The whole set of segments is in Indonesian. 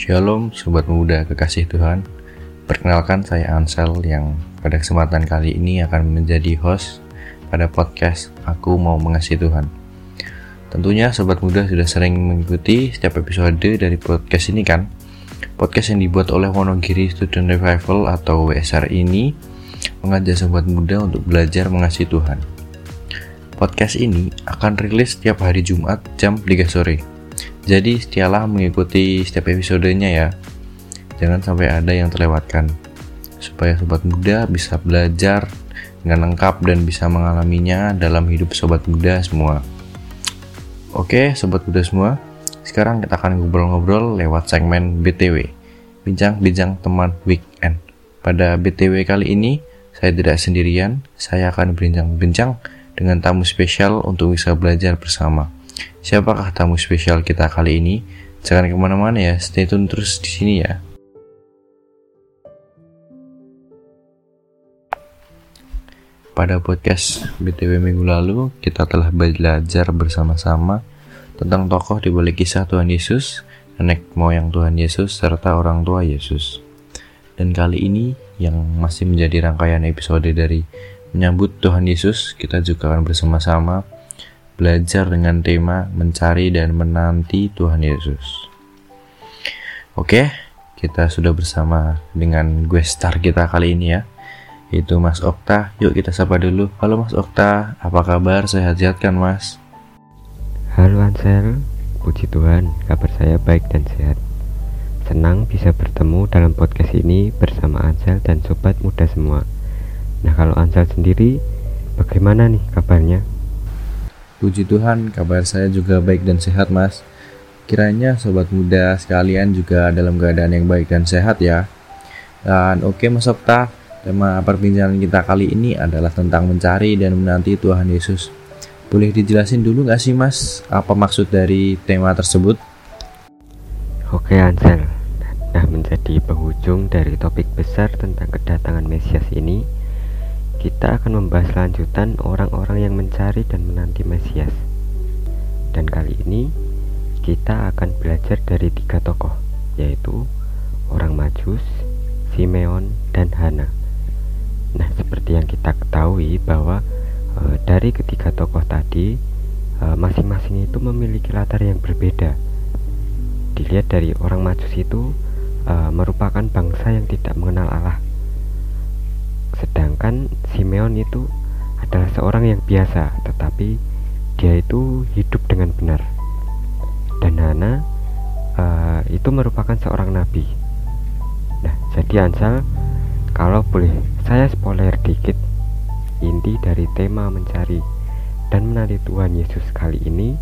Shalom Sobat Muda Kekasih Tuhan. Perkenalkan saya Ansel yang pada kesempatan kali ini akan menjadi host pada podcast Aku Mau Mengasihi Tuhan. Tentunya Sobat Muda sudah sering mengikuti setiap episode dari podcast ini kan? Podcast yang dibuat oleh Wonogiri Student Revival atau WSR ini mengajak Sobat Muda untuk belajar mengasihi Tuhan. Podcast ini akan rilis setiap hari Jumat jam 3 sore jadi setialah mengikuti setiap episodenya ya. Jangan sampai ada yang terlewatkan. Supaya sobat muda bisa belajar dengan lengkap dan bisa mengalaminya dalam hidup sobat muda semua. Oke, sobat muda semua. Sekarang kita akan ngobrol-ngobrol lewat segmen BTW. Bincang-bincang teman weekend. Pada BTW kali ini, saya tidak sendirian. Saya akan berbincang-bincang dengan tamu spesial untuk bisa belajar bersama. Siapakah tamu spesial kita kali ini? Jangan ke mana-mana ya, stay tune terus di sini ya. Pada podcast BTW minggu lalu, kita telah belajar bersama-sama tentang tokoh di balik kisah Tuhan Yesus, nenek moyang Tuhan Yesus, serta orang tua Yesus. Dan kali ini, yang masih menjadi rangkaian episode dari menyambut Tuhan Yesus, kita juga akan bersama-sama belajar dengan tema mencari dan menanti Tuhan Yesus. Oke, kita sudah bersama dengan gue star kita kali ini ya, itu Mas Okta. Yuk kita sapa dulu. Halo Mas Okta, apa kabar? Sehat-sehat kan Mas? Halo Ansel, puji Tuhan, kabar saya baik dan sehat. Senang bisa bertemu dalam podcast ini bersama Ansel dan sobat muda semua. Nah kalau Ansel sendiri, bagaimana nih kabarnya? Puji Tuhan, kabar saya juga baik dan sehat, Mas. Kiranya sobat muda sekalian juga dalam keadaan yang baik dan sehat ya. Dan oke okay, Mas Okta, tema perbincangan kita kali ini adalah tentang mencari dan menanti Tuhan Yesus. Boleh dijelasin dulu gak sih Mas, apa maksud dari tema tersebut? Oke Ansel, nah menjadi penghujung dari topik besar tentang kedatangan Mesias ini, kita akan membahas lanjutan orang-orang yang mencari dan menanti Mesias. Dan kali ini kita akan belajar dari tiga tokoh, yaitu orang Majus, Simeon, dan Hana. Nah, seperti yang kita ketahui bahwa e, dari ketiga tokoh tadi e, masing-masing itu memiliki latar yang berbeda. Dilihat dari orang Majus itu e, merupakan bangsa yang tidak mengenal Allah sedangkan Simeon itu adalah seorang yang biasa tetapi dia itu hidup dengan benar. Dan Hana uh, itu merupakan seorang nabi. Nah jadi Ansal kalau boleh saya spoiler dikit inti dari tema mencari dan menanti Tuhan Yesus kali ini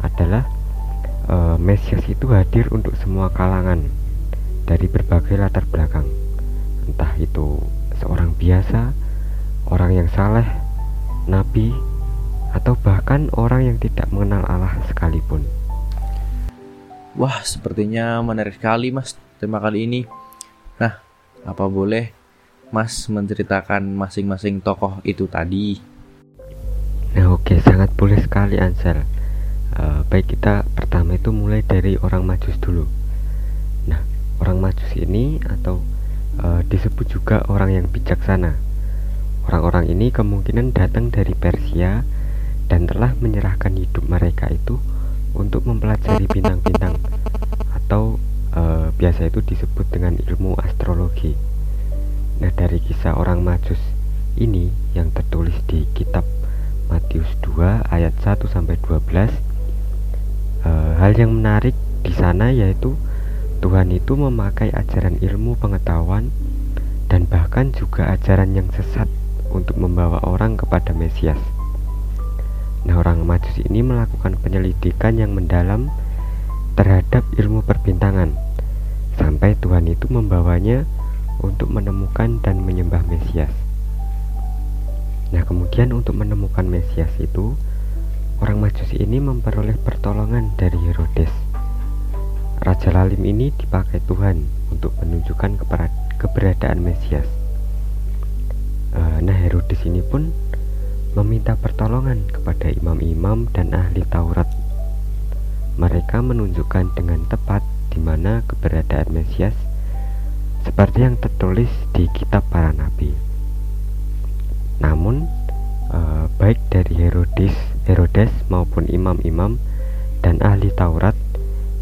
adalah uh, Mesias itu hadir untuk semua kalangan dari berbagai latar belakang. Entah itu seorang biasa, orang yang saleh, nabi, atau bahkan orang yang tidak mengenal Allah sekalipun. Wah, sepertinya menarik sekali, Mas, tema kali ini. Nah, apa boleh Mas menceritakan masing-masing tokoh itu tadi? Nah, oke, sangat boleh sekali, Ansel. Uh, baik kita pertama itu mulai dari orang Majus dulu. Nah, orang Majus ini atau uh, disebut juga orang yang bijaksana. Orang-orang ini kemungkinan datang dari Persia dan telah menyerahkan hidup mereka itu untuk mempelajari bintang-bintang atau uh, biasa itu disebut dengan ilmu astrologi. Nah, dari kisah orang Majus ini yang tertulis di kitab Matius 2 ayat 1 sampai 12 uh, hal yang menarik di sana yaitu Tuhan itu memakai ajaran ilmu pengetahuan dan bahkan juga ajaran yang sesat untuk membawa orang kepada Mesias. Nah, orang Majus ini melakukan penyelidikan yang mendalam terhadap ilmu perbintangan sampai Tuhan itu membawanya untuk menemukan dan menyembah Mesias. Nah, kemudian untuk menemukan Mesias itu, orang Majus ini memperoleh pertolongan dari Herodes Raja Lalim ini dipakai Tuhan untuk menunjukkan keberadaan Mesias. Eh, nah, Herodes ini pun meminta pertolongan kepada imam-imam dan ahli Taurat. Mereka menunjukkan dengan tepat di mana keberadaan Mesias seperti yang tertulis di kitab para nabi. Namun eh, baik dari Herodes, Herodes maupun imam-imam dan ahli Taurat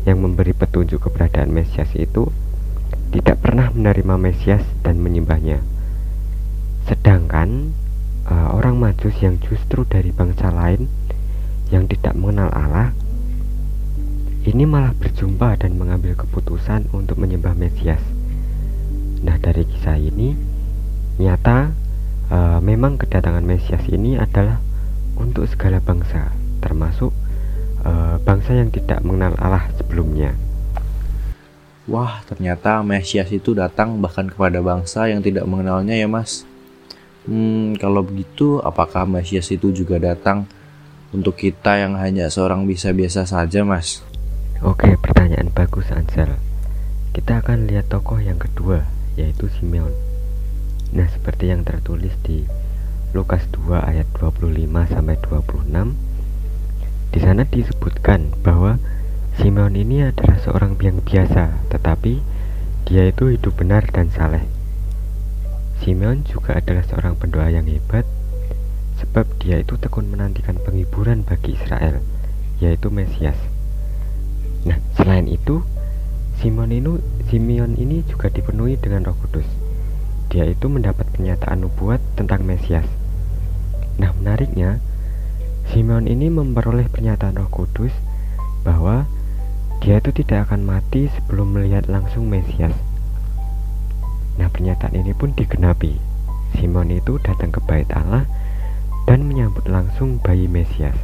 yang memberi petunjuk keberadaan Mesias itu tidak pernah menerima Mesias dan menyembahnya. Sedangkan uh, orang Majus yang justru dari bangsa lain yang tidak mengenal Allah ini malah berjumpa dan mengambil keputusan untuk menyembah Mesias. Nah, dari kisah ini nyata uh, memang kedatangan Mesias ini adalah untuk segala bangsa, termasuk uh, bangsa yang tidak mengenal Allah sebelumnya. Wah, ternyata Mesias itu datang bahkan kepada bangsa yang tidak mengenalnya ya, Mas. Hmm, kalau begitu, apakah Mesias itu juga datang untuk kita yang hanya seorang bisa biasa saja, Mas? Oke, pertanyaan bagus Ansel. Kita akan lihat tokoh yang kedua, yaitu Simeon. Nah, seperti yang tertulis di Lukas 2 ayat 25 sampai 26, di sana disebutkan bahwa Simeon ini adalah seorang yang biasa, tetapi dia itu hidup benar dan saleh. Simeon juga adalah seorang pendoa yang hebat, sebab dia itu tekun menantikan penghiburan bagi Israel, yaitu Mesias. Nah, selain itu, Simon ini, Simeon ini juga dipenuhi dengan Roh Kudus. Dia itu mendapat pernyataan nubuat tentang Mesias. Nah, menariknya, Simeon ini memperoleh pernyataan Roh Kudus bahwa dia itu tidak akan mati sebelum melihat langsung Mesias. Nah, pernyataan ini pun digenapi. Simon itu datang ke bait Allah dan menyambut langsung bayi Mesias.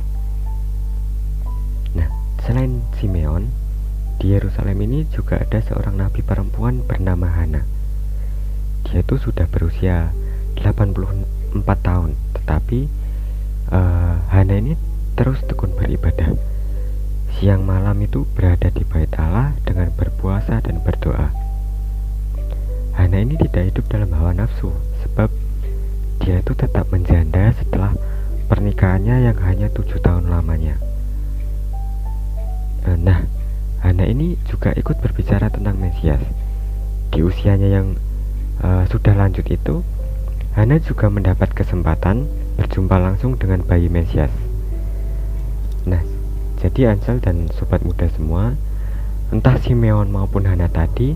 Selain Simeon, di Yerusalem ini juga ada seorang nabi perempuan bernama Hana. Dia itu sudah berusia 84 tahun, tetapi uh, Hana ini terus tekun beribadah. Siang malam itu berada di bait Allah dengan berpuasa dan berdoa. Hana ini tidak hidup dalam hawa nafsu, sebab dia itu tetap menjanda setelah pernikahannya yang hanya tujuh tahun lamanya. Eh, nah, Hana ini juga ikut berbicara tentang Mesias. Di usianya yang uh, sudah lanjut itu, Hana juga mendapat kesempatan berjumpa langsung dengan bayi Mesias. Nah, jadi Ansel dan sobat muda semua, entah Simeon maupun Hana tadi,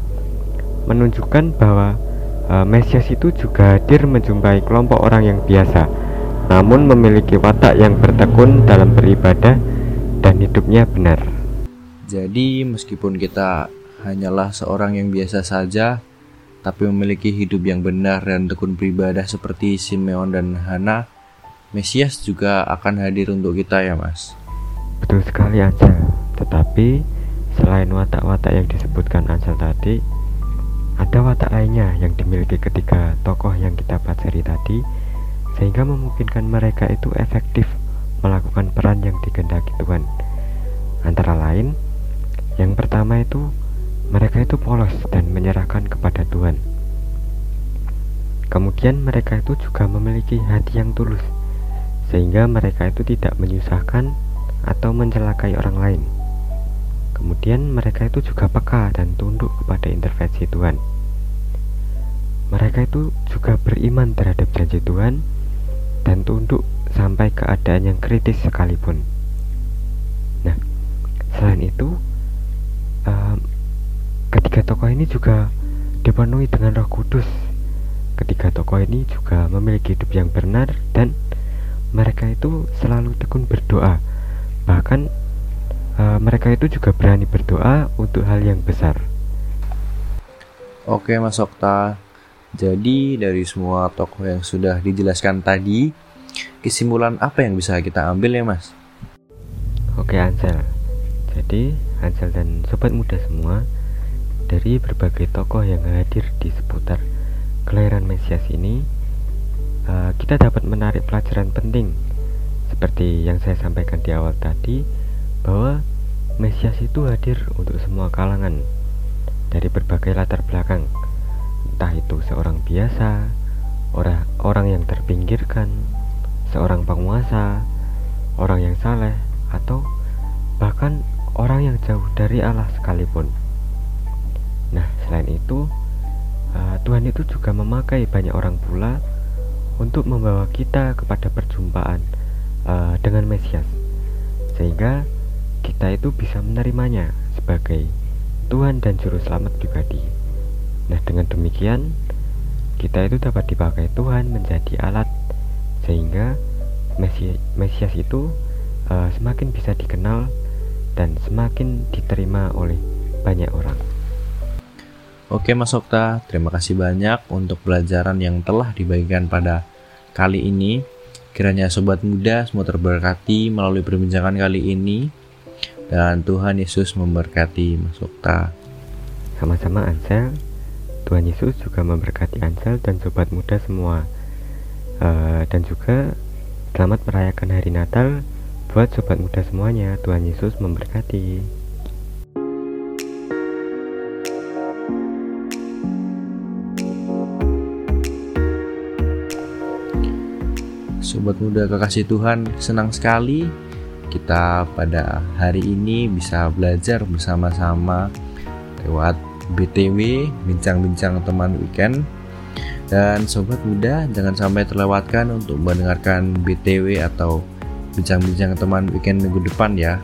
menunjukkan bahwa uh, Mesias itu juga hadir menjumpai kelompok orang yang biasa, namun memiliki watak yang bertekun dalam beribadah dan hidupnya benar. Jadi, meskipun kita hanyalah seorang yang biasa saja, tapi memiliki hidup yang benar dan tekun beribadah seperti Simeon dan Hana, Mesias juga akan hadir untuk kita ya mas. Betul sekali Ansel, tetapi selain watak-watak yang disebutkan Ansel tadi, ada watak lainnya yang dimiliki ketiga tokoh yang kita pelajari tadi, sehingga memungkinkan mereka itu efektif melakukan peran yang digendaki Tuhan. Antara lain, yang pertama itu mereka itu polos dan menyerahkan kepada Tuhan. Kemudian mereka itu juga memiliki hati yang tulus sehingga mereka itu tidak menyusahkan atau mencelakai orang lain. Kemudian mereka itu juga peka dan tunduk kepada intervensi Tuhan. Mereka itu juga beriman terhadap janji Tuhan dan tunduk sampai keadaan yang kritis sekalipun. Nah, selain itu, ketiga tokoh ini juga dipenuhi dengan roh kudus ketiga tokoh ini juga memiliki hidup yang benar dan mereka itu selalu tekun berdoa. Bahkan uh, mereka itu juga berani berdoa untuk hal yang besar. Oke Mas Okta. Jadi dari semua tokoh yang sudah dijelaskan tadi kesimpulan apa yang bisa kita ambil ya Mas? Oke Ansel jadi Ansel dan sobat muda semua dari berbagai tokoh yang hadir di seputar kelahiran Mesias ini uh, kita dapat menarik pelajaran penting. Seperti yang saya sampaikan di awal tadi bahwa Mesias itu hadir untuk semua kalangan. Dari berbagai latar belakang. Entah itu seorang biasa orang orang yang terpinggirkan seorang penguasa orang yang saleh atau bahkan orang yang jauh dari Allah sekalipun. selain itu uh, Tuhan itu juga memakai banyak orang pula untuk membawa kita kepada perjumpaan uh, dengan Mesias sehingga kita itu bisa menerimanya sebagai Tuhan dan Juru Selamat pribadi. Nah, dengan demikian, kita itu dapat dipakai Tuhan menjadi alat sehingga Mesias itu uh, semakin bisa dikenal dan semakin diterima oleh banyak orang. Oke Mas Okta, terima kasih banyak untuk pelajaran yang telah dibagikan pada kali ini. Kiranya sobat muda semua terberkati melalui perbincangan kali ini. Dan Tuhan Yesus memberkati Mas Okta. Sama-sama Ansel. Tuhan Yesus juga memberkati Ansel dan sobat muda semua. Uh, dan juga selamat merayakan hari Natal buat sobat muda semuanya. Tuhan Yesus memberkati. Sobat muda kekasih Tuhan, senang sekali kita pada hari ini bisa belajar bersama-sama lewat BTW bincang-bincang teman weekend. Dan sobat muda jangan sampai terlewatkan untuk mendengarkan BTW atau bincang-bincang teman weekend minggu depan ya.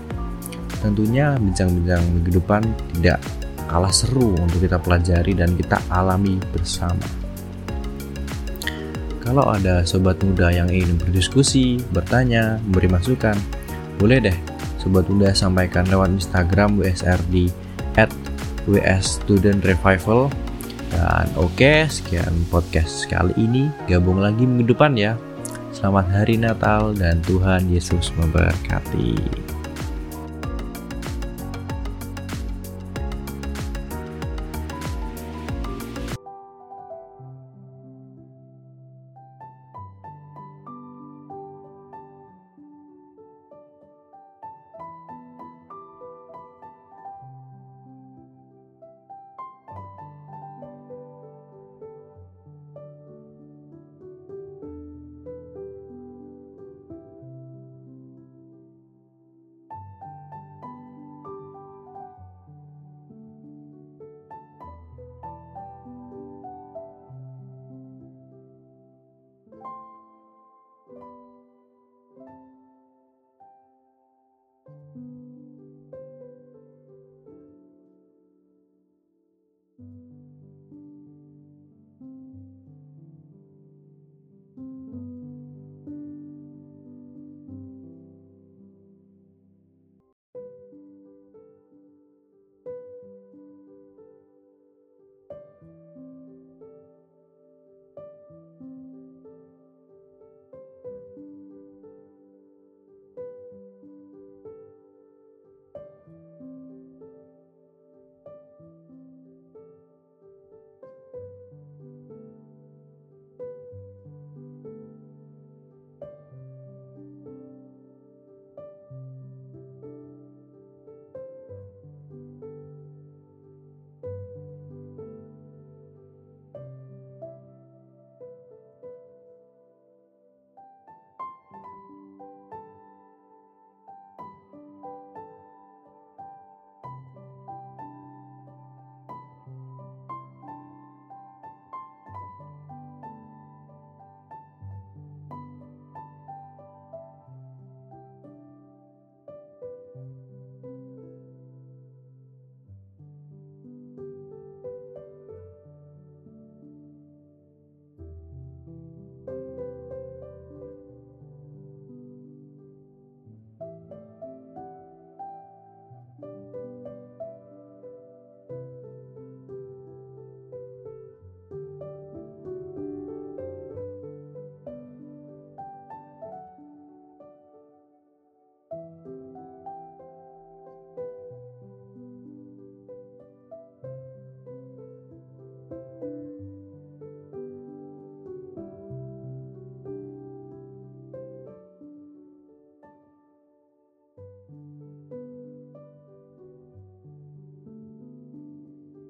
Tentunya bincang-bincang minggu depan tidak kalah seru untuk kita pelajari dan kita alami bersama kalau ada sobat muda yang ingin berdiskusi, bertanya, memberi masukan, boleh deh Sobat Muda sampaikan lewat Instagram WSR di at WS Student dan oke okay, sekian podcast kali ini. Gabung lagi minggu depan ya. Selamat hari Natal dan Tuhan Yesus memberkati.